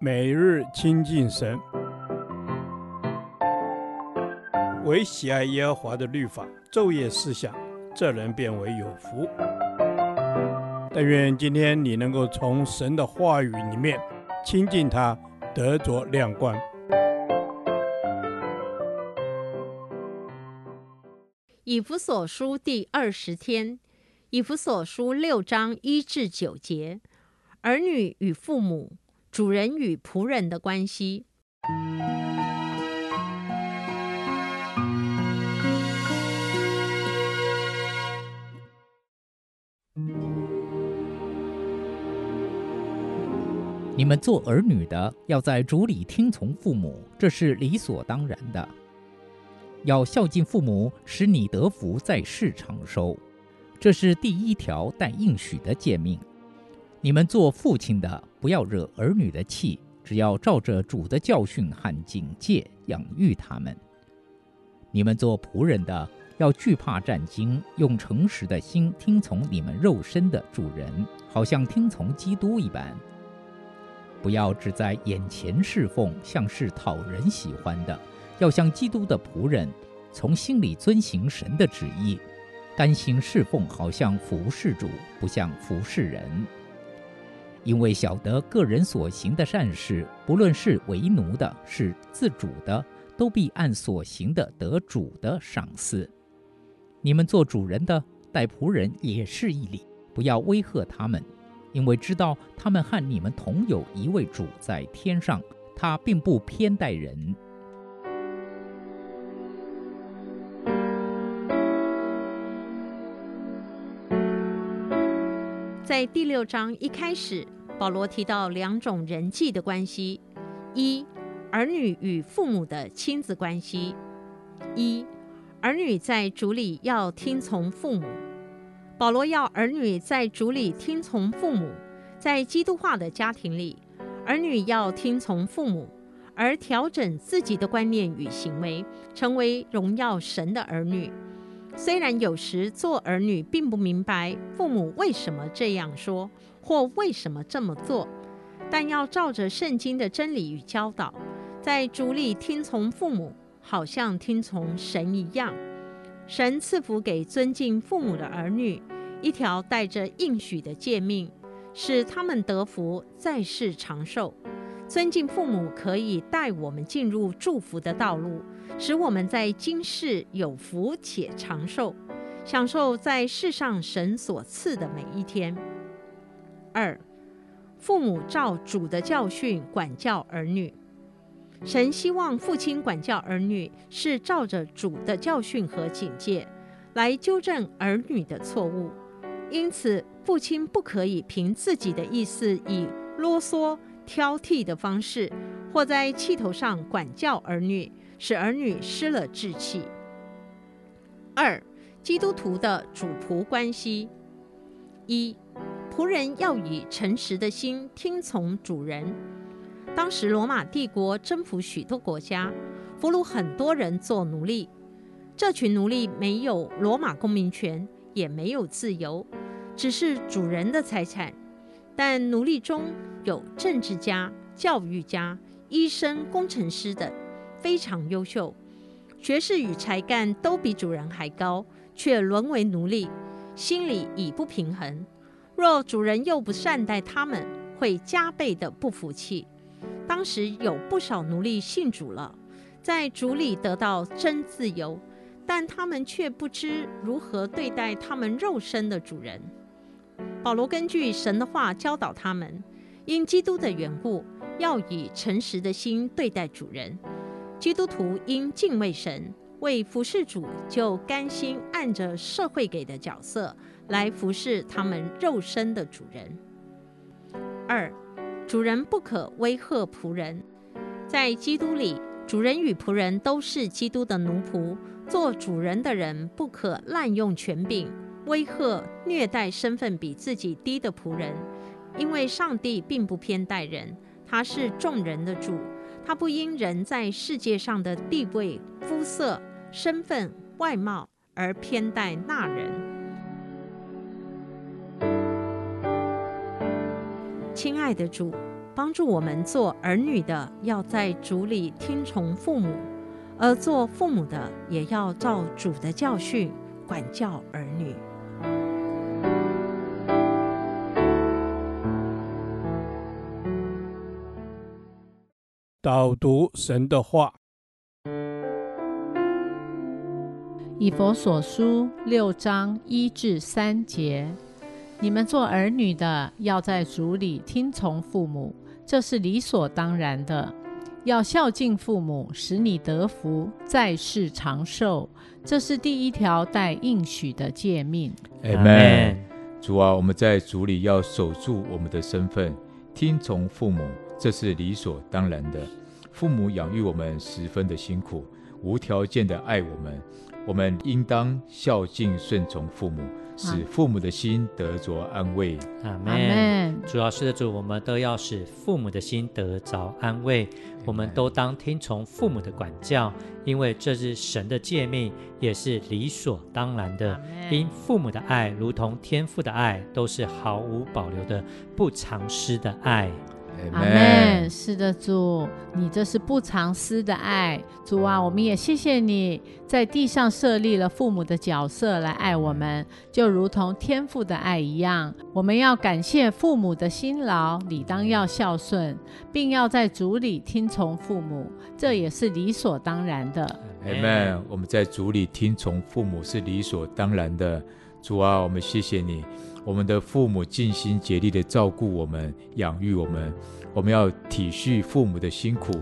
每日亲近神，唯喜爱耶和华的律法，昼夜思想，这人便为有福。但愿今天你能够从神的话语里面亲近他，得着亮光。以弗所书第二十天，以弗所书六章一至九节，儿女与父母。主人与仆人的关系。你们做儿女的，要在主里听从父母，这是理所当然的。要孝敬父母，使你得福，在世长寿，这是第一条带应许的诫命。你们做父亲的，不要惹儿女的气，只要照着主的教训和警戒养育他们。你们做仆人的，要惧怕战兢，用诚实的心听从你们肉身的主人，好像听从基督一般。不要只在眼前侍奉，像是讨人喜欢的，要像基督的仆人，从心里遵行神的旨意，甘心侍奉，好像服侍主，不像服侍人。因为晓得个人所行的善事，不论是为奴的，是自主的，都必按所行的得主的赏赐。你们做主人的，待仆人也是一理，不要威吓他们，因为知道他们和你们同有一位主在天上，他并不偏待人。在第六章一开始，保罗提到两种人际的关系：一、儿女与父母的亲子关系；一、儿女在主里要听从父母。保罗要儿女在主里听从父母，在基督化的家庭里，儿女要听从父母，而调整自己的观念与行为，成为荣耀神的儿女。虽然有时做儿女并不明白父母为什么这样说，或为什么这么做，但要照着圣经的真理与教导，在主里听从父母，好像听从神一样。神赐福给尊敬父母的儿女一条带着应许的诫命，使他们得福，在世长寿。尊敬父母可以带我们进入祝福的道路。使我们在今世有福且长寿，享受在世上神所赐的每一天。二，父母照主的教训管教儿女。神希望父亲管教儿女，是照着主的教训和警戒来纠正儿女的错误。因此，父亲不可以凭自己的意思，以啰嗦、挑剔的方式，或在气头上管教儿女。使儿女失了志气。二、基督徒的主仆关系：一、仆人要以诚实的心听从主人。当时罗马帝国征服许多国家，俘虏很多人做奴隶。这群奴隶没有罗马公民权，也没有自由，只是主人的财产。但奴隶中有政治家、教育家、医生、工程师等。非常优秀，学识与才干都比主人还高，却沦为奴隶，心里已不平衡。若主人又不善待他们，会加倍的不服气。当时有不少奴隶信主了，在主里得到真自由，但他们却不知如何对待他们肉身的主人。保罗根据神的话教导他们，因基督的缘故，要以诚实的心对待主人。基督徒应敬畏神，为服侍主，就甘心按着社会给的角色来服侍他们肉身的主人。二，主人不可威吓仆人。在基督里，主人与仆人都是基督的奴仆。做主人的人不可滥用权柄，威吓、虐待身份比自己低的仆人，因为上帝并不偏待人，他是众人的主。他不因人在世界上的地位、肤色、身份、外貌而偏待那人。亲爱的主，帮助我们做儿女的，要在主里听从父母；而做父母的，也要照主的教训管教儿女。导读神的话，以佛所书六章一至三节。你们做儿女的，要在主里听从父母，这是理所当然的；要孝敬父母，使你得福，在世长寿，这是第一条带应许的诫命。阿门。主啊，我们在主里要守住我们的身份，听从父母，这是理所当然的。父母养育我们十分的辛苦，无条件的爱我们，我们应当孝敬顺从父母。使父母的心得着安慰。阿门。主要是的主，我们都要使父母的心得着安慰。我们都当听从父母的管教，因为这是神的诫命，也是理所当然的。因父母的爱如同天父的爱，都是毫无保留的、不藏私的爱。阿门。是的，主，你这是不藏私的爱。主啊，我们也谢谢你在地上设立了父母的角色来爱我们，就如同天父的爱一样。我们要感谢父母的辛劳，理当要孝顺，并要在主里听从父母，这也是理所当然的。阿门。我们在主里听从父母是理所当然的。主啊，我们谢谢你。我们的父母尽心竭力的照顾我们、养育我们，我们要体恤父母的辛苦，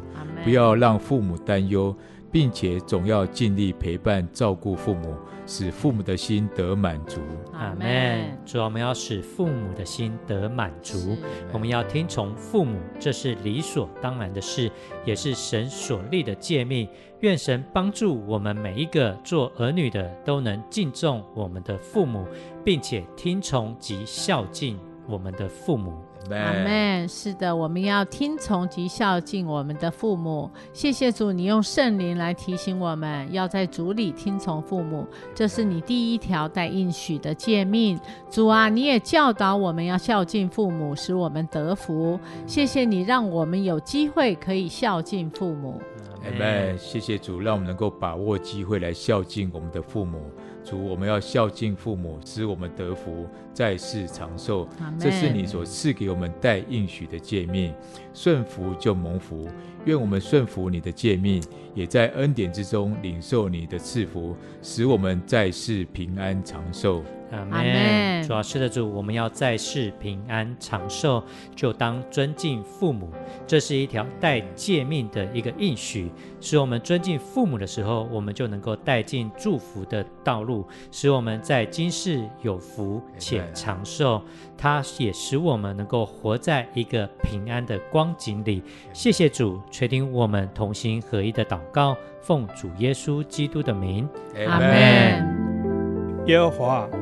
不要让父母担忧，并且总要尽力陪伴、照顾父母。使父母的心得满足。阿门。主，我们要使父母的心得满足。我们要听从父母，这是理所当然的事，也是神所立的诫命。愿神帮助我们每一个做儿女的，都能敬重我们的父母，并且听从及孝敬我们的父母。阿门。是的，我们要听从及孝敬我们的父母。谢谢主，你用圣灵来提醒我们，要在主里听从父母，这是你第一条带应许的诫命。主啊，你也教导我们要孝敬父母，使我们得福。谢谢你，让我们有机会可以孝敬父母。阿门。谢谢主，让我们能够把握机会来孝敬我们的父母。主，我们要孝敬父母，使我们得福，在世长寿。这是你所赐给我们带应许的诫命，顺服就蒙福。愿我们顺服你的诫命，也在恩典之中领受你的赐福，使我们在世平安长寿。阿门。主要是的主，我们要在世平安长寿，就当尊敬父母。这是一条带诫命的一个应许，使我们尊敬父母的时候，我们就能够带进祝福的道路，使我们在今世有福且长寿。它也使我们能够活在一个平安的光景里。谢谢主垂听我们同心合一的祷告，奉主耶稣基督的名，阿门。耶和华。